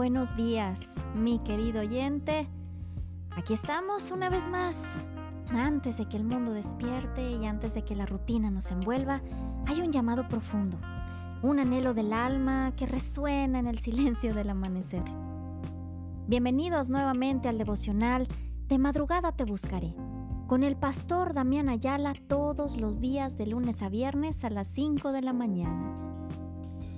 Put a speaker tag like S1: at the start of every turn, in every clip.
S1: buenos días, mi querido oyente. Aquí estamos una vez más. Antes de que el mundo despierte y antes de que la rutina nos envuelva, hay un llamado profundo, un anhelo del alma que resuena en el silencio del amanecer. Bienvenidos nuevamente al devocional De madrugada te buscaré, con el pastor Damián Ayala todos los días de lunes a viernes a las 5 de la mañana.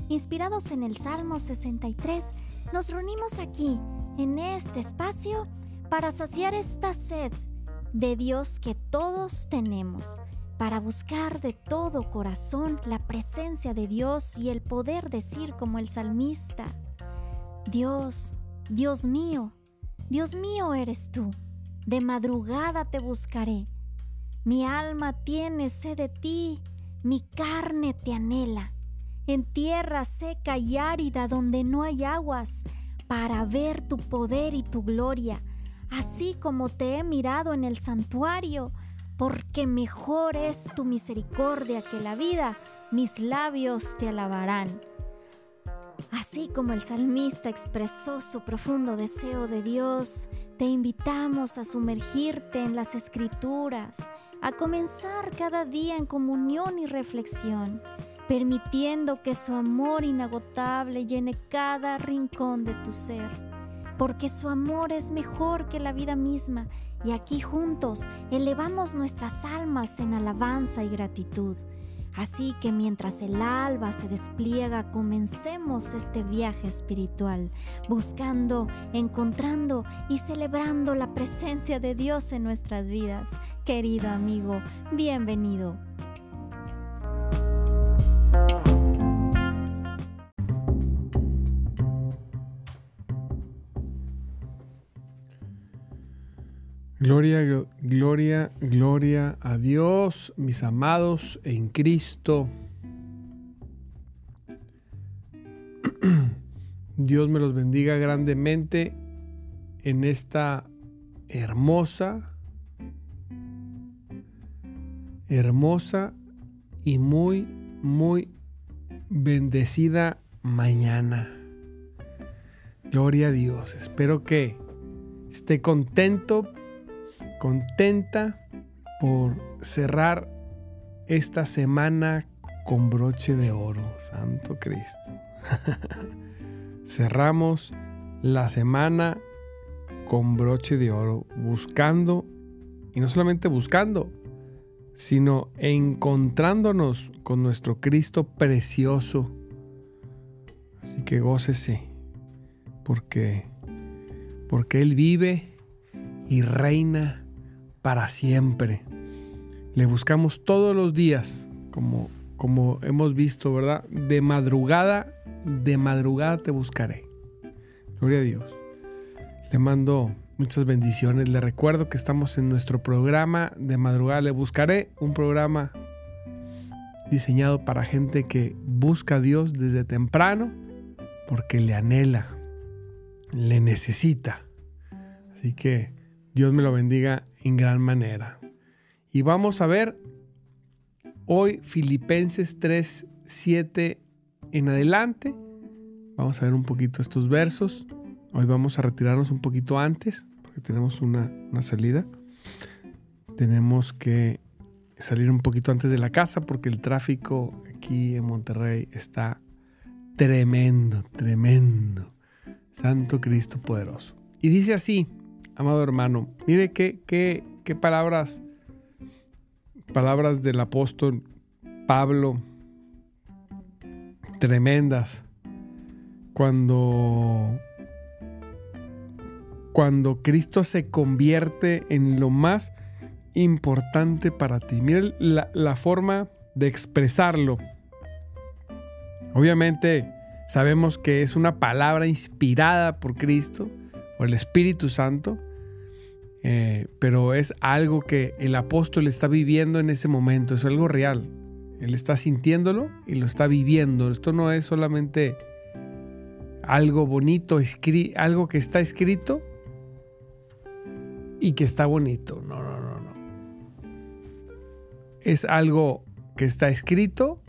S1: Inspirados en el Salmo 63, nos reunimos aquí, en este espacio, para saciar esta sed de Dios que todos tenemos, para buscar de todo corazón la presencia de Dios y el poder decir como el salmista, Dios, Dios mío, Dios mío eres tú, de madrugada te buscaré, mi alma tiene sed de ti, mi carne te anhela en tierra seca y árida donde no hay aguas, para ver tu poder y tu gloria, así como te he mirado en el santuario, porque mejor es tu misericordia que la vida, mis labios te alabarán. Así como el salmista expresó su profundo deseo de Dios, te invitamos a sumergirte en las escrituras, a comenzar cada día en comunión y reflexión permitiendo que su amor inagotable llene cada rincón de tu ser, porque su amor es mejor que la vida misma y aquí juntos elevamos nuestras almas en alabanza y gratitud. Así que mientras el alba se despliega, comencemos este viaje espiritual, buscando, encontrando y celebrando la presencia de Dios en nuestras vidas. Querido amigo, bienvenido.
S2: Gloria, gloria, gloria a Dios, mis amados en Cristo. Dios me los bendiga grandemente en esta hermosa, hermosa y muy, muy bendecida mañana. Gloria a Dios. Espero que esté contento contenta por cerrar esta semana con broche de oro, Santo Cristo. Cerramos la semana con broche de oro, buscando, y no solamente buscando, sino encontrándonos con nuestro Cristo precioso. Así que gócese, porque, porque Él vive y reina para siempre. Le buscamos todos los días, como, como hemos visto, ¿verdad? De madrugada, de madrugada te buscaré. Gloria a Dios. Le mando muchas bendiciones. Le recuerdo que estamos en nuestro programa de madrugada le buscaré, un programa diseñado para gente que busca a Dios desde temprano porque le anhela, le necesita. Así que Dios me lo bendiga en gran manera. Y vamos a ver hoy Filipenses 3, 7 en adelante. Vamos a ver un poquito estos versos. Hoy vamos a retirarnos un poquito antes, porque tenemos una, una salida. Tenemos que salir un poquito antes de la casa porque el tráfico aquí en Monterrey está tremendo, tremendo. Santo Cristo poderoso. Y dice así, amado hermano, mire qué, qué, qué palabras, palabras del apóstol Pablo, tremendas, cuando, cuando Cristo se convierte en lo más importante para ti. Mire la, la forma de expresarlo. Obviamente sabemos que es una palabra inspirada por Cristo el Espíritu Santo, eh, pero es algo que el apóstol está viviendo en ese momento, es algo real. Él está sintiéndolo y lo está viviendo. Esto no es solamente algo bonito, algo que está escrito y que está bonito. No, no, no, no. Es algo que está escrito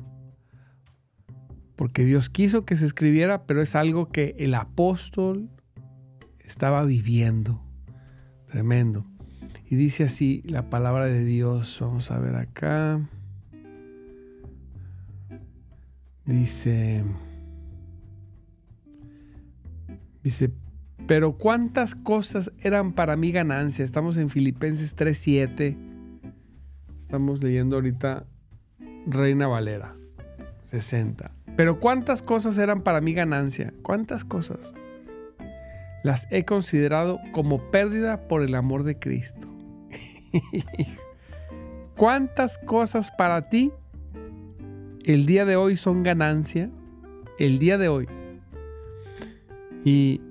S2: porque Dios quiso que se escribiera, pero es algo que el apóstol estaba viviendo. Tremendo. Y dice así la palabra de Dios. Vamos a ver acá. Dice, dice, pero cuántas cosas eran para mí ganancia. Estamos en Filipenses 3.7. Estamos leyendo ahorita Reina Valera 60. Pero cuántas cosas eran para mí ganancia. ¿Cuántas cosas? Las he considerado como pérdida por el amor de Cristo. ¿Cuántas cosas para ti el día de hoy son ganancia? El día de hoy. Y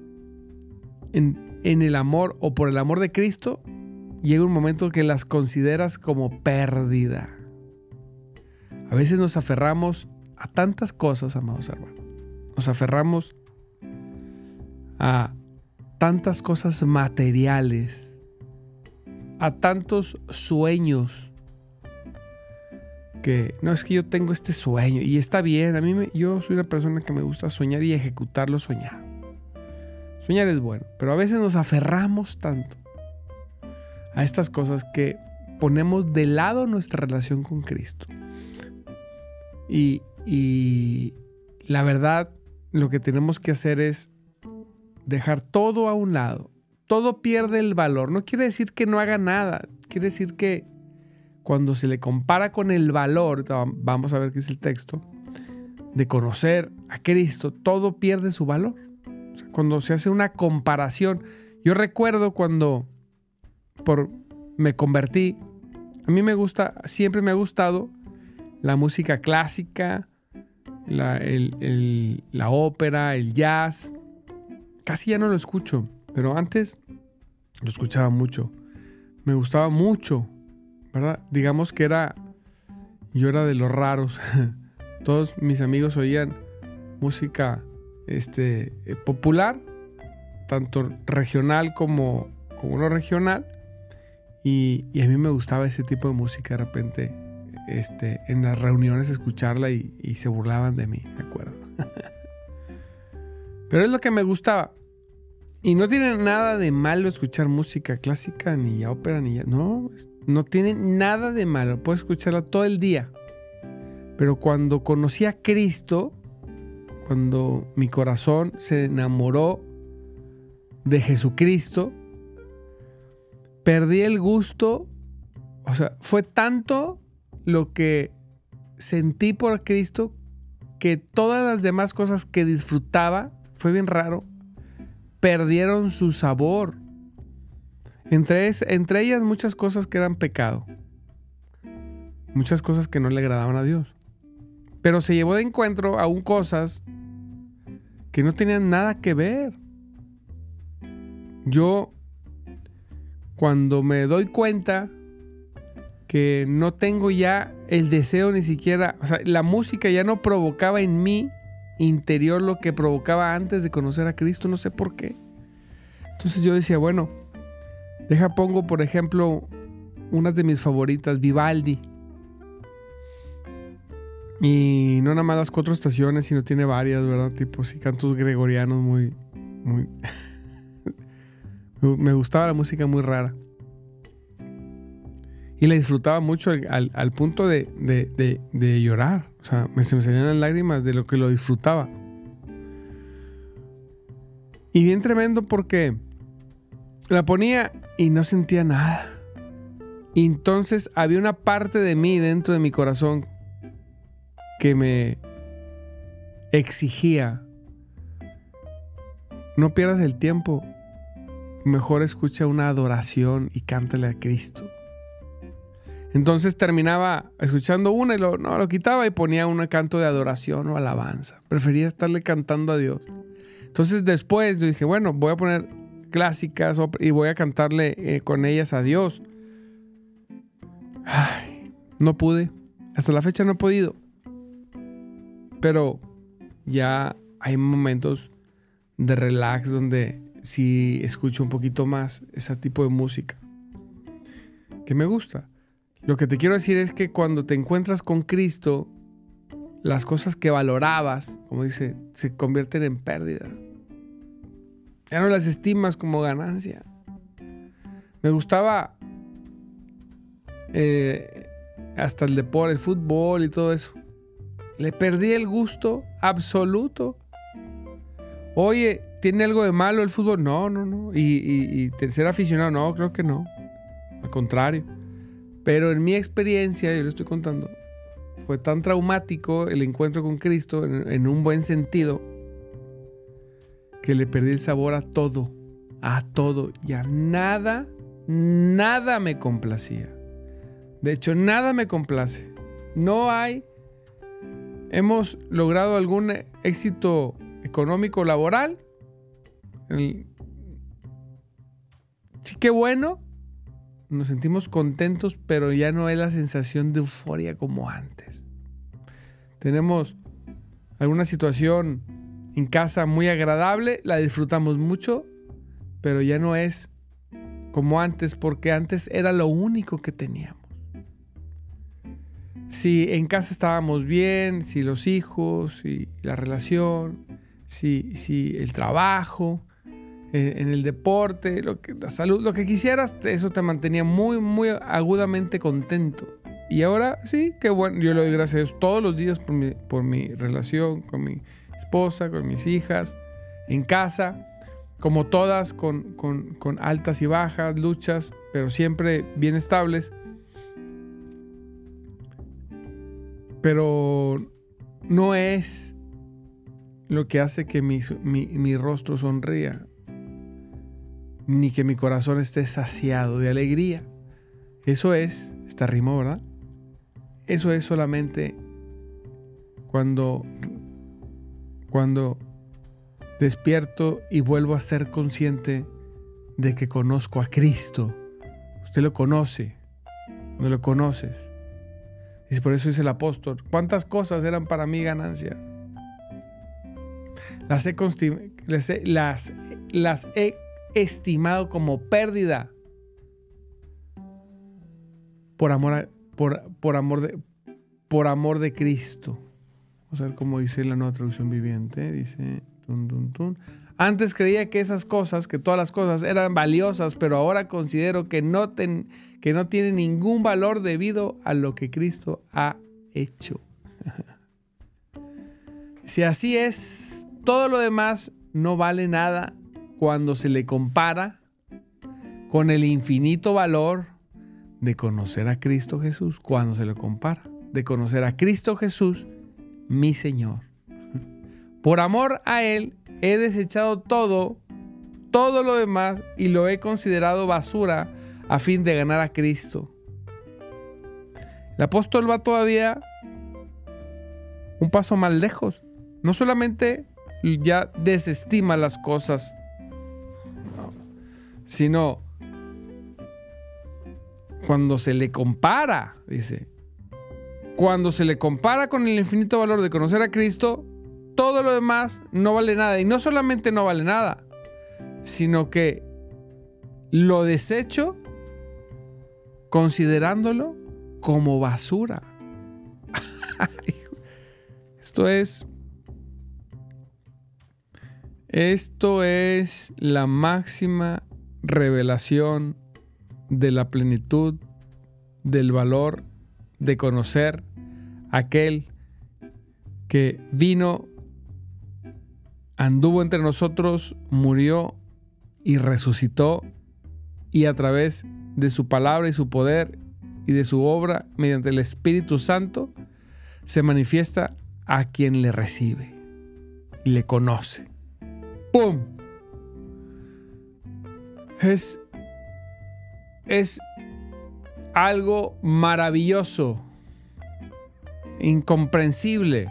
S2: en, el amor o por el amor de Cristo, llega un momento que las consideras como pérdida. A veces nos aferramos a tantas cosas, amados hermanos. Nos aferramos a tantas cosas materiales, a tantos sueños que no es que yo tengo este sueño y está bien, a mí me, yo soy una persona que me gusta soñar y ejecutarlo soñar. Soñar es bueno, pero a veces nos aferramos tanto a estas cosas que ponemos de lado nuestra relación con Cristo. Y, y la verdad, lo que tenemos que hacer es dejar todo a un lado. Todo pierde el valor. No quiere decir que no haga nada. Quiere decir que cuando se le compara con el valor, vamos a ver qué es el texto, de conocer a Cristo, todo pierde su valor cuando se hace una comparación. Yo recuerdo cuando por, me convertí, a mí me gusta, siempre me ha gustado la música clásica, la, la ópera, el jazz. Casi ya no lo escucho, pero antes lo escuchaba mucho. Me gustaba mucho, ¿verdad? Digamos que era, yo era de los raros. Todos mis amigos oían música este, eh, popular, tanto regional como, como no regional. Y, a mí me gustaba ese tipo de música de repente. Este, en las reuniones escucharla y, se burlaban de mí, me acuerdo. Pero es lo que me gustaba. Y no tiene nada de malo escuchar música clásica, ni ópera, ni. No, no tiene nada de malo. Puedes escucharla todo el día. Pero cuando conocí a Cristo, cuando mi corazón se enamoró de Jesucristo, perdí el gusto, o sea, fue tanto lo que sentí por Cristo que todas las demás cosas que disfrutaba, fue bien raro, perdieron su sabor. Entre, entre ellas muchas cosas que eran pecado. Muchas cosas que no le agradaban a Dios. Pero se llevó de encuentro aún cosas que no tenían nada que ver. Yo, cuando me doy cuenta que no tengo ya el deseo ni siquiera, o sea, la música ya no provocaba en mí interior lo que provocaba antes de conocer a Cristo, no sé por qué. Entonces yo decía, bueno, deja pongo por ejemplo unas de mis favoritas, Vivaldi. Y no nada más las cuatro estaciones, sino tiene varias, ¿verdad? Tipo, sí, cantos gregorianos muy. muy me gustaba la música muy rara. Y la disfrutaba mucho al, punto de, de, llorar. O sea, me, se me salían las lágrimas de lo que lo disfrutaba. Y bien tremendo porque la ponía y no sentía nada. Y entonces había una parte de mí dentro de mi corazón que me exigía, no pierdas el tiempo, mejor escucha una adoración y cántale a Cristo. Entonces terminaba escuchando una y lo, no, lo quitaba y ponía un canto de adoración o alabanza. Prefería estarle cantando a Dios. Entonces después yo dije, bueno, voy a poner clásicas y voy a cantarle eh, con ellas a Dios. Ay, no pude. Hasta la fecha no he podido. Pero ya hay momentos de relax donde sí escucho un poquito más ese tipo de música que me gusta. Lo que te quiero decir es que cuando te encuentras con Cristo, las cosas que valorabas, como dice, se convierten en pérdida. Ya no las estimas como ganancia. Me gustaba eh, hasta el deporte, el fútbol y todo eso. Le perdí el gusto absoluto. Oye, ¿tiene algo de malo el fútbol? No, no, no. Y, y, ser aficionado, no, creo que no. Al contrario. Pero en mi experiencia, yo le estoy contando, fue tan traumático el encuentro con Cristo en, un buen sentido que le perdí el sabor a todo, a todo y a nada, nada me complacía. De hecho, nada me complace. No hay, hemos logrado algún éxito económico laboral. sí que bueno, nos sentimos contentos, pero ya no es la sensación de euforia como antes. Tenemos alguna situación en casa muy agradable, la disfrutamos mucho, pero ya no es como antes, porque antes era lo único que teníamos. Si en casa estábamos bien, si los hijos, si la relación, si, si el trabajo, eh, en el deporte, lo que, la salud, lo que quisieras, eso te mantenía muy, muy agudamente contento. Y ahora sí, qué bueno, yo le doy gracias a Dios todos los días por mi, por mi relación con mi esposa, con mis hijas, en casa, como todas, con, con, con altas y bajas, luchas, pero siempre bien estables. Pero no es lo que hace que mi, mi, mi rostro sonría ni que mi corazón esté saciado de alegría. Eso es, está rimo, ¿verdad? Eso es solamente cuando, cuando despierto y vuelvo a ser consciente de que conozco a Cristo. Usted lo conoce, no lo conoces. Y por eso dice el apóstol, ¿cuántas cosas eran para mí ganancia? Las he, las, las he estimado como pérdida por amor, por, por, amor de, por amor de Cristo. Cómo dice la nueva traducción viviente. Dice, Antes creía que esas cosas, que todas las cosas eran valiosas, pero ahora considero que no, ten, que no tienen ningún valor debido a lo que Cristo ha hecho. si así es, todo lo demás no vale nada cuando se le compara con el infinito valor de conocer a Cristo Jesús, cuando se le compara, de conocer a Cristo Jesús, mi Señor. Por amor a Él he desechado todo, todo lo demás y lo he considerado basura a fin de ganar a Cristo. El apóstol va todavía un paso más lejos. No solamente ya desestima las cosas sino cuando se le compara, dice, cuando se le compara con el infinito valor de conocer a Cristo, todo lo demás no vale nada. Y no solamente no vale nada, sino que lo desecho considerándolo como basura. Esto es... Esto es la máxima revelación de la plenitud del valor de conocer aquel que vino, anduvo entre nosotros, murió y resucitó y a través de su palabra y su poder y de su obra mediante el Espíritu Santo se manifiesta a quien le recibe y le conoce. ¡Pum! Es, es algo maravilloso, incomprensible,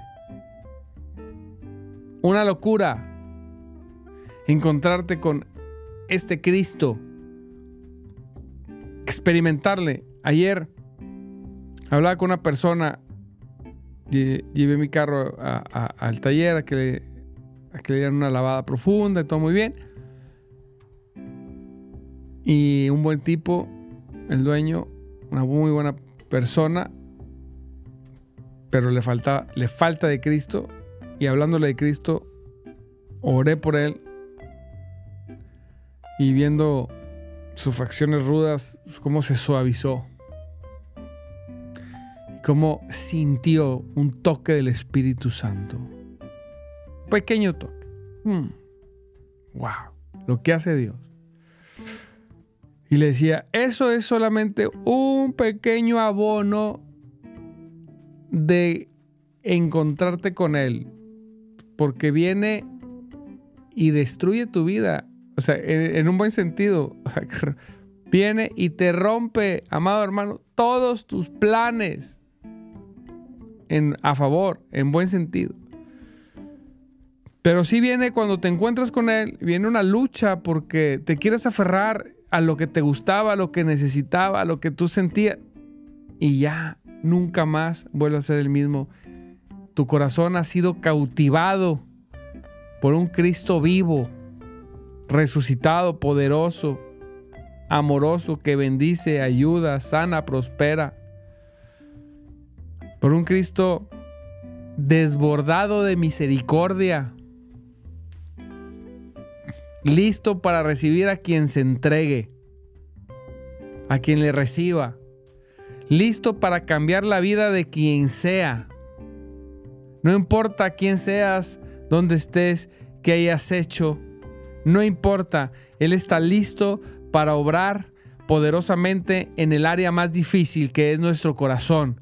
S2: una locura encontrarte con este Cristo, experimentarle. Ayer hablaba con una persona, llevé mi carro al taller a que, le, a que le dieran una lavada profunda y todo muy bien. Y un buen tipo, el dueño, una muy buena persona. pero le falta, le falta de Cristo. Y hablándole de Cristo, oré por él. Y viendo sus facciones rudas, cómo se suavizó. Cómo sintió un toque del Espíritu Santo. Pequeño toque. Wow, mm. lo que hace Dios. Y le decía, eso es solamente un pequeño abono de encontrarte con Él. Porque viene y destruye tu vida. O sea, en, un buen sentido. viene y te rompe, amado hermano, todos tus planes en, a favor, en buen sentido. Pero sí viene cuando te encuentras con Él, viene una lucha porque te quieres aferrar a lo que te gustaba, a lo que necesitaba, a lo que tú sentías. Y ya, nunca más vuelve a ser el mismo. Tu corazón ha sido cautivado por un Cristo vivo, resucitado, poderoso, amoroso, que bendice, ayuda, sana, prospera. Por un Cristo desbordado de misericordia, listo para recibir a quien se entregue, a quien le reciba, listo para cambiar la vida de quien sea. No importa quién seas, dónde estés, qué hayas hecho, no importa, Él está listo para obrar poderosamente en el área más difícil que es nuestro corazón.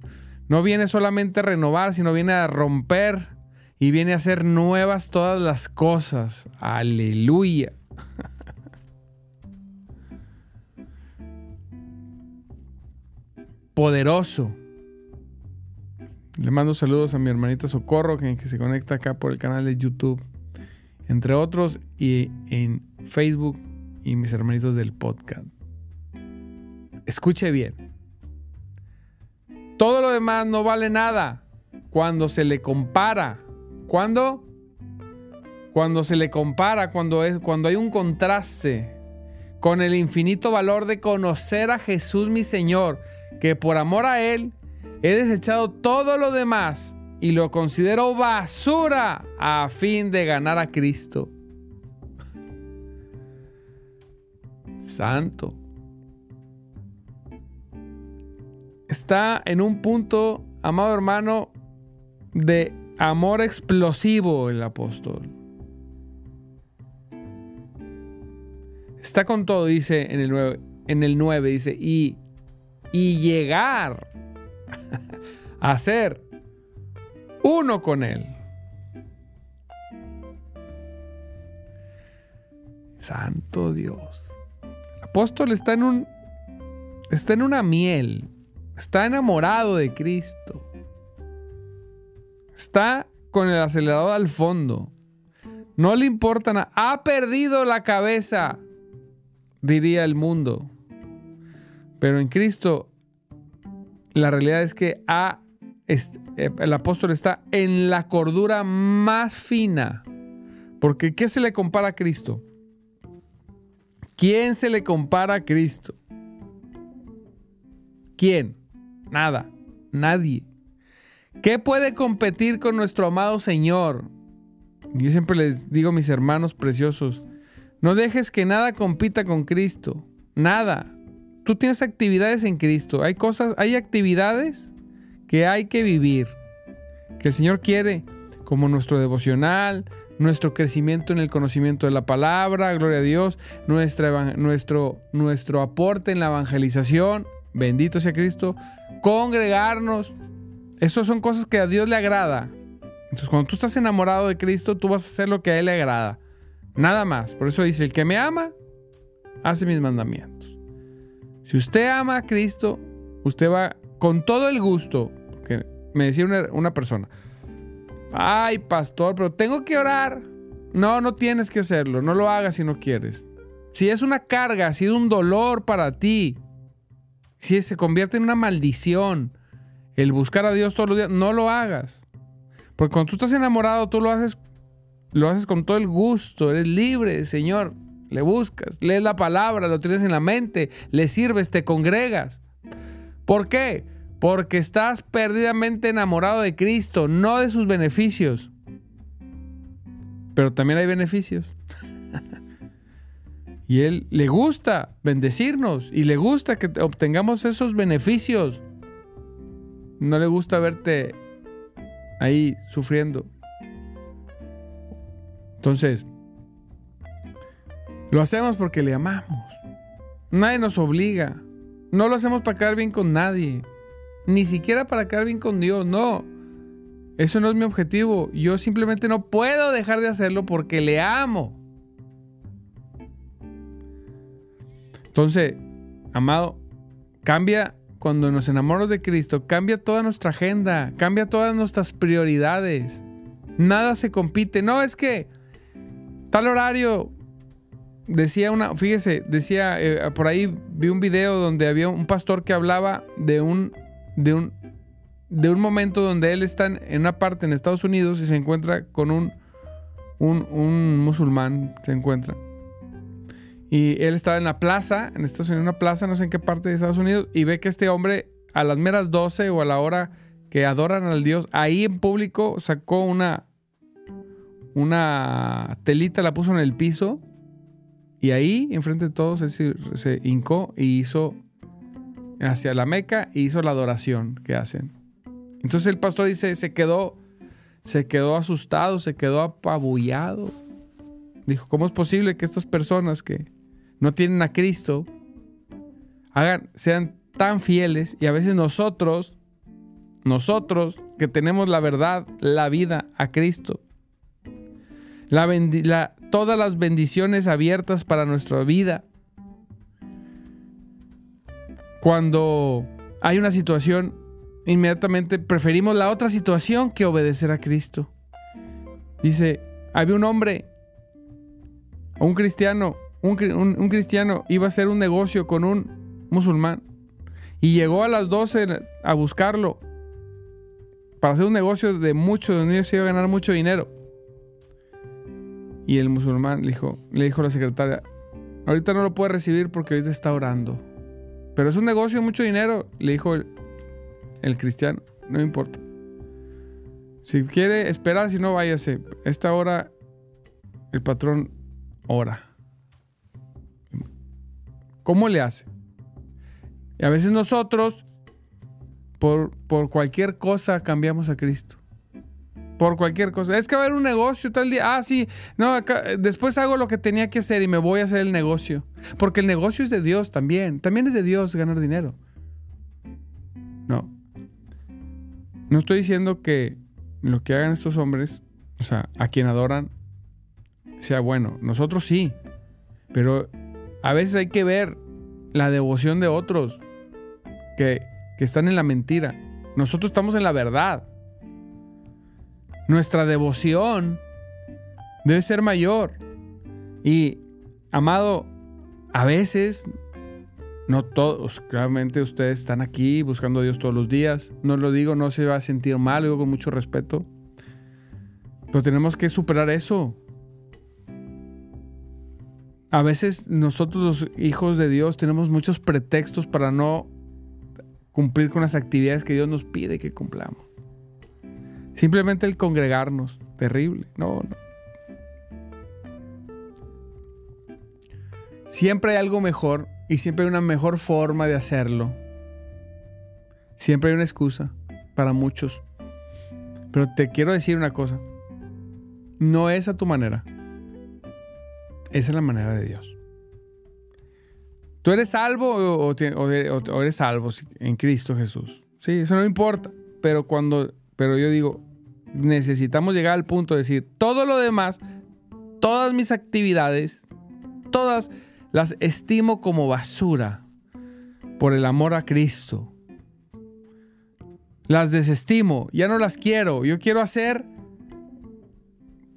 S2: No viene solamente a renovar, sino viene a romper y viene a hacer nuevas todas las cosas. Aleluya. Poderoso. Le mando saludos a mi hermanita Socorro, que, que se conecta acá por el canal de YouTube, entre otros, y en Facebook y mis hermanitos del podcast. Escuche bien. Todo lo demás no vale nada cuando se le compara ¿Cuándo? Cuando se le compara, cuando, es, cuando hay un contraste con el infinito valor de conocer a Jesús mi Señor, que por amor a Él he desechado todo lo demás y lo considero basura a fin de ganar a Cristo. Santo. Está en un punto, amado hermano, de Amor explosivo el apóstol. Está con todo, dice en el 9, en el 9 dice, y, y llegar a ser uno con Él. Santo Dios. El apóstol está en un está en una miel. Está enamorado de Cristo. Está con el acelerador al fondo. No le importa nada. Ha perdido la cabeza, diría el mundo. Pero en Cristo, la realidad es que eh, el apóstol está en la cordura más fina. Porque ¿qué se le compara a Cristo? ¿Quién se le compara a Cristo? ¿Quién? Nada. Nadie. ¿Qué puede competir con nuestro amado Señor? Yo siempre les digo a mis hermanos preciosos, no dejes que nada compita con Cristo. Nada. Tú tienes actividades en Cristo. Hay cosas, hay actividades que hay que vivir. Que el Señor quiere, como nuestro devocional, nuestro crecimiento en el conocimiento de la palabra, gloria a Dios, nuestra, nuestro, nuestro aporte en la evangelización, bendito sea Cristo, congregarnos, esas son cosas que a Dios le agrada. Entonces, cuando tú estás enamorado de Cristo, tú vas a hacer lo que a Él le agrada. Nada más. Por eso dice, el que me ama, hace mis mandamientos. Si usted ama a Cristo, usted va con todo el gusto. Porque me decía una, una persona, ay, pastor, pero tengo que orar. No, no tienes que hacerlo. No lo hagas si no quieres. Si es una carga, si es un dolor para ti, si se convierte en una maldición, el buscar a Dios todos los días, no lo hagas. Porque cuando tú estás enamorado, tú lo haces, lo haces con todo el gusto, eres libre, Señor. Le buscas, lees la palabra, lo tienes en la mente, le sirves, te congregas. ¿Por qué? Porque estás perdidamente enamorado de Cristo, no de sus beneficios. Pero también hay beneficios. y Él le gusta bendecirnos y le gusta que obtengamos esos beneficios. No le gusta verte ahí sufriendo. Entonces, lo hacemos porque le amamos. Nadie nos obliga. No lo hacemos para quedar bien con nadie. Ni siquiera para quedar bien con Dios, no. Eso no es mi objetivo. Yo simplemente no puedo dejar de hacerlo porque le amo. Entonces, amado, cambia cuando nos enamoramos de Cristo, cambia toda nuestra agenda, cambia todas nuestras prioridades. Nada se compite. No, es que tal horario, decía una, fíjese, decía, eh, por ahí vi un video donde había un pastor que hablaba de un, de un, de un momento donde él está en una parte en Estados Unidos y se encuentra con un, un, un musulmán, se encuentra. Y él estaba en la plaza, en Estados Unidos, una plaza, no sé en qué parte de Estados Unidos, y ve que este hombre a las meras 12 o a la hora que adoran al Dios, ahí en público sacó una, una telita, la puso en el piso y ahí, enfrente de todos, él se, hincó y hizo hacia la Meca y hizo la adoración que hacen. Entonces el pastor dice, se quedó, se quedó asustado, se quedó apabullado. Dijo, ¿cómo es posible que estas personas que no tienen a Cristo hagan, sean tan fieles y a veces nosotros, nosotros que tenemos la verdad, la vida a Cristo, la, todas las bendiciones abiertas para nuestra vida. Cuando hay una situación, inmediatamente preferimos la otra situación que obedecer a Cristo. Dice, había un hombre, un cristiano, un, cristiano iba a hacer un negocio con un musulmán y llegó a las 12 a buscarlo para hacer un negocio de mucho, donde se iba a ganar mucho dinero. Y el musulmán le dijo, le dijo a la secretaria, ahorita no lo puede recibir porque ahorita está orando. Pero es un negocio, mucho dinero, le dijo el, cristiano, no importa. Si quiere esperar, si no, váyase. Esta hora el patrón ora. ¿Cómo le hace? Y a veces nosotros, por, por cualquier cosa, cambiamos a Cristo por cualquier cosa. Es que va a haber un negocio tal día. Ah, sí. No, después hago lo que tenía que hacer y me voy a hacer el negocio. Porque el negocio es de Dios también. También es de Dios ganar dinero. No. No estoy diciendo que lo que hagan estos hombres, o sea, a quien adoran, sea bueno. Nosotros sí. Pero a veces hay que ver la devoción de otros que, que están en la mentira. Nosotros estamos en la verdad nuestra devoción debe ser mayor. Y, amado, a veces, no todos, claramente ustedes están aquí buscando a Dios todos los días. No lo digo, no se va a sentir mal, digo con mucho respeto. Pero tenemos que superar eso. A veces nosotros los hijos de Dios tenemos muchos pretextos para no cumplir con las actividades que Dios nos pide que cumplamos. Simplemente el congregarnos. Terrible. No, no. Siempre hay algo mejor y siempre hay una mejor forma de hacerlo. Siempre hay una excusa para muchos. Pero te quiero decir una cosa. No es a tu manera. Esa es la manera de Dios. ¿Tú eres salvo o, eres salvo en Cristo Jesús? Sí, eso no importa. Pero cuando, pero yo digo, necesitamos llegar al punto de decir, todo lo demás, todas mis actividades, todas las estimo como basura por el amor a Cristo. Las desestimo, ya no las quiero. Yo quiero hacer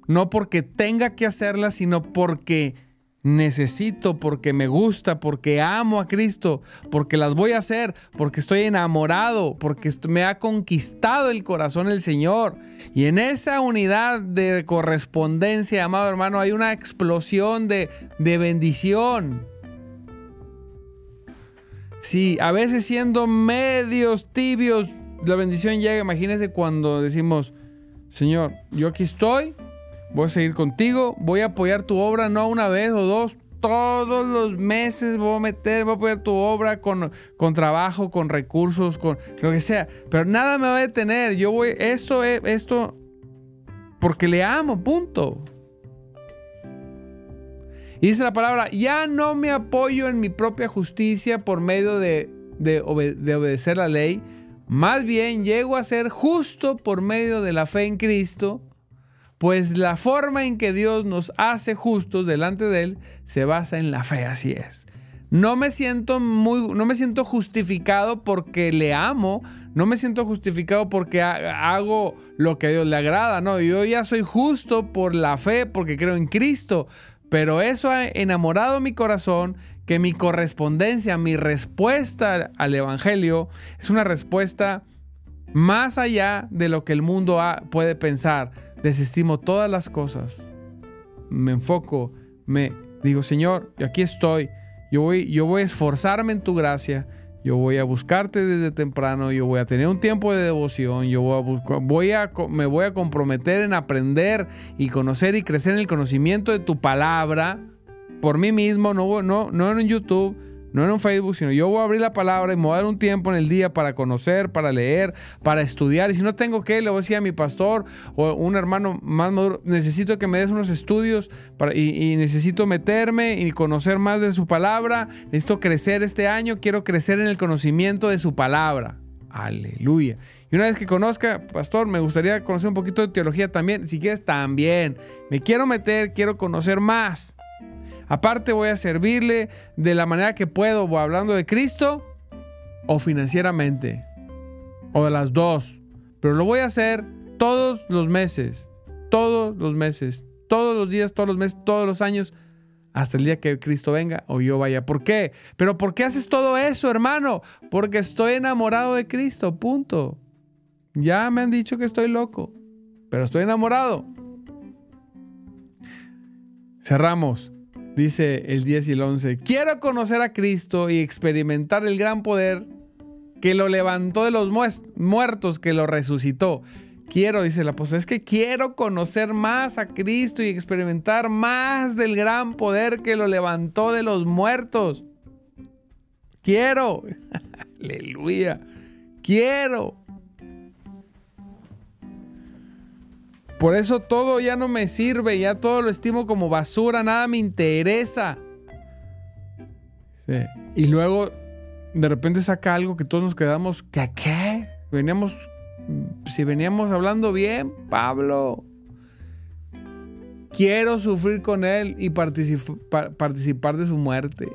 S2: no porque tenga que hacerlas, sino porque necesito, porque me gusta, porque amo a Cristo, porque las voy a hacer, porque estoy enamorado, porque me ha conquistado el corazón el Señor. Y en esa unidad de correspondencia, amado hermano, hay una explosión de, de bendición. si a veces siendo medios tibios, la bendición llega. Imagínense cuando decimos, Señor, yo aquí estoy, voy a seguir contigo, voy a apoyar tu obra no una vez o dos, todos los meses voy a meter, voy a apoyar tu obra con, con trabajo, con recursos, con lo que sea. Pero nada me va a detener. Yo voy, esto, esto, porque le amo, punto. Y dice la palabra, ya no me apoyo en mi propia justicia por medio de, de, obedecer la ley, más bien llego a ser justo por medio de la fe en Cristo, pues la forma en que Dios nos hace justos delante de Él se basa en la fe, así es. No me siento muy, no me siento justificado porque le amo, no me siento justificado porque hago lo que a Dios le agrada, no, yo ya soy justo por la fe, porque creo en Cristo, pero eso ha enamorado mi corazón que mi correspondencia, mi respuesta al Evangelio es una respuesta más allá de lo que el mundo puede pensar. Desestimo todas las cosas. Me enfoco, me digo, Señor, yo aquí estoy. Yo voy, yo voy a esforzarme en tu gracia yo voy a buscarte desde temprano, yo voy a tener un tiempo de devoción, yo voy a, voy a me voy a comprometer en aprender y conocer y crecer en el conocimiento de tu palabra por mí mismo, no, no, no en YouTube, no en un Facebook, sino yo voy a abrir la palabra y me voy a dar un tiempo en el día para conocer, para leer, para estudiar. Y si no tengo que, le voy a decir a mi pastor o un hermano más maduro, necesito que me des unos estudios para, y, necesito meterme y conocer más de su palabra. Necesito crecer este año, quiero crecer en el conocimiento de su palabra. Aleluya. Y una vez que conozca, pastor, me gustaría conocer un poquito de teología también. Si quieres, también. Me quiero meter, quiero conocer más. Aparte voy a servirle de la manera que puedo, hablando de Cristo o financieramente. O de las dos. Pero lo voy a hacer todos los meses. Todos los meses. Todos los días, todos los meses, todos los años. Hasta el día que Cristo venga o yo vaya. ¿Por qué? Pero ¿por qué haces todo eso, hermano? Porque estoy enamorado de Cristo. Punto. Ya me han dicho que estoy loco. Pero estoy enamorado. Cerramos. Dice el 10 y el 11, quiero conocer a Cristo y experimentar el gran poder que lo levantó de los muertos, que lo resucitó. Quiero, dice el apóstol, es que quiero conocer más a Cristo y experimentar más del gran poder que lo levantó de los muertos. Quiero, aleluya, quiero. Por eso todo ya no me sirve, ya todo lo estimo como basura, nada me interesa. Y luego de repente saca algo que todos nos quedamos, ¿qué qué? Veníamos, si veníamos hablando bien, Pablo, quiero sufrir con él y participar de su muerte.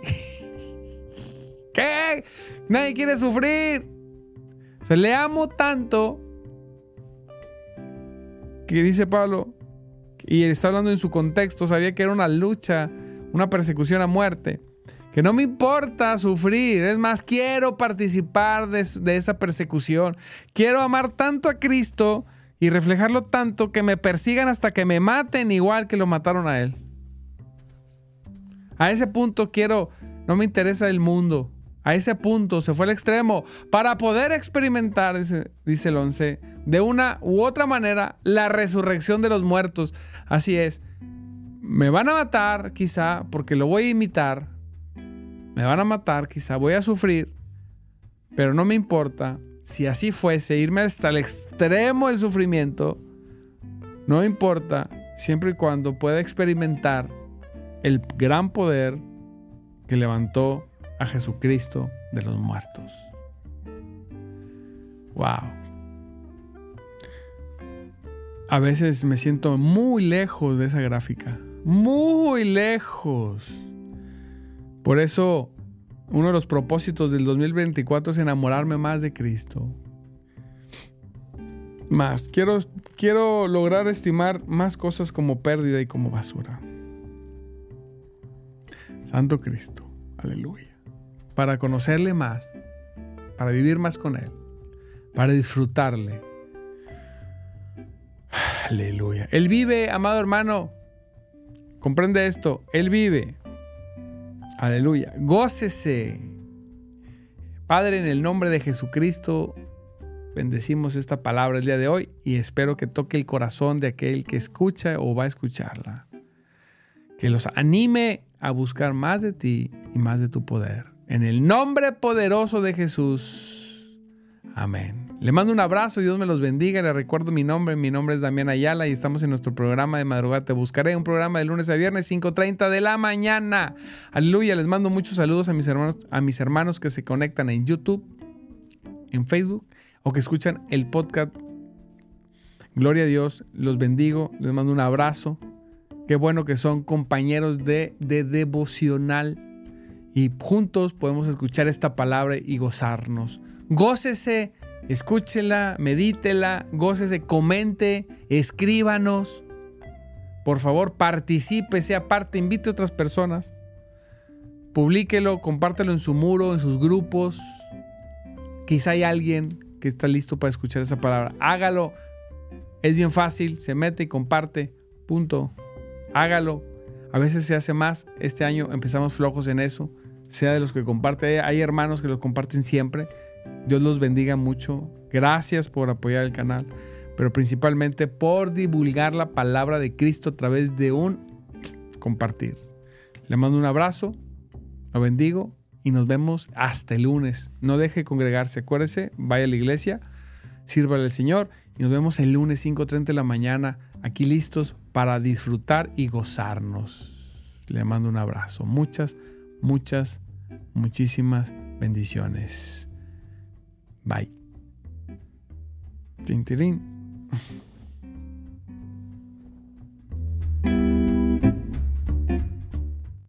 S2: ¿Qué? Nadie quiere sufrir. Se le amo tanto que dice Pablo, y está hablando en su contexto, sabía que era una lucha, una persecución a muerte, que no me importa sufrir, es más, quiero participar de, de esa persecución, quiero amar tanto a Cristo y reflejarlo tanto que me persigan hasta que me maten igual que lo mataron a Él. A ese punto quiero, no me interesa el mundo, a ese punto se fue al extremo para poder experimentar, dice, dice el 11, de una u otra manera la resurrección de los muertos. Así es. Me van a matar quizá porque lo voy a imitar. Me van a matar quizá, voy a sufrir. Pero no me importa. Si así fuese, irme hasta el extremo del sufrimiento, no me importa siempre y cuando pueda experimentar el gran poder que levantó a Jesucristo de los muertos. Wow. A veces me siento muy lejos de esa gráfica. Muy lejos. Por eso, uno de los propósitos del 2024 es enamorarme más de Cristo. Más. Quiero, quiero lograr estimar más cosas como pérdida y como basura. Santo Cristo. Aleluya. Para conocerle más. Para vivir más con Él. Para disfrutarle Aleluya. Él vive, amado hermano. Comprende esto. Él vive. Aleluya. Gócese. Padre, en el nombre de Jesucristo, bendecimos esta palabra el día de hoy y espero que toque el corazón de aquel que escucha o va a escucharla. Que los anime a buscar más de ti y más de tu poder. En el nombre poderoso de Jesús. Amén. Le mando un abrazo Dios me los bendiga. Le recuerdo mi nombre. Mi nombre es Damián Ayala y estamos en nuestro programa de madrugada. Te buscaré un programa de lunes a viernes, 5.30 de la mañana. Aleluya. Les mando muchos saludos a mis hermanos, a mis hermanos que se conectan en YouTube, en Facebook o que escuchan el podcast. Gloria a Dios. Los bendigo. Les mando un abrazo. Qué bueno que son compañeros de, de devocional. Y juntos podemos escuchar esta palabra y gozarnos. Gócese Escúchela, medítela, gócese, comente, escríbanos. Por favor, participe, sea parte, invite a otras personas. Publíquelo, compártelo en su muro, en sus grupos. Quizá hay alguien que está listo para escuchar esa palabra. Hágalo. Es bien fácil, se mete y comparte. Punto. Hágalo. A veces se hace más. Este año empezamos flojos en eso. Sea de los que comparte. Hay hermanos que lo comparten siempre. Dios los bendiga mucho. Gracias por apoyar el canal, pero principalmente por divulgar la palabra de Cristo a través de un compartir. Le mando un abrazo, lo bendigo y nos vemos hasta el lunes. No deje de congregarse, acuérdese, vaya a la iglesia, sírvale al Señor y nos vemos el lunes 5.30 de la mañana aquí listos para disfrutar y gozarnos. Le mando un abrazo. Muchas, muchas, muchísimas bendiciones. Bye. Tin,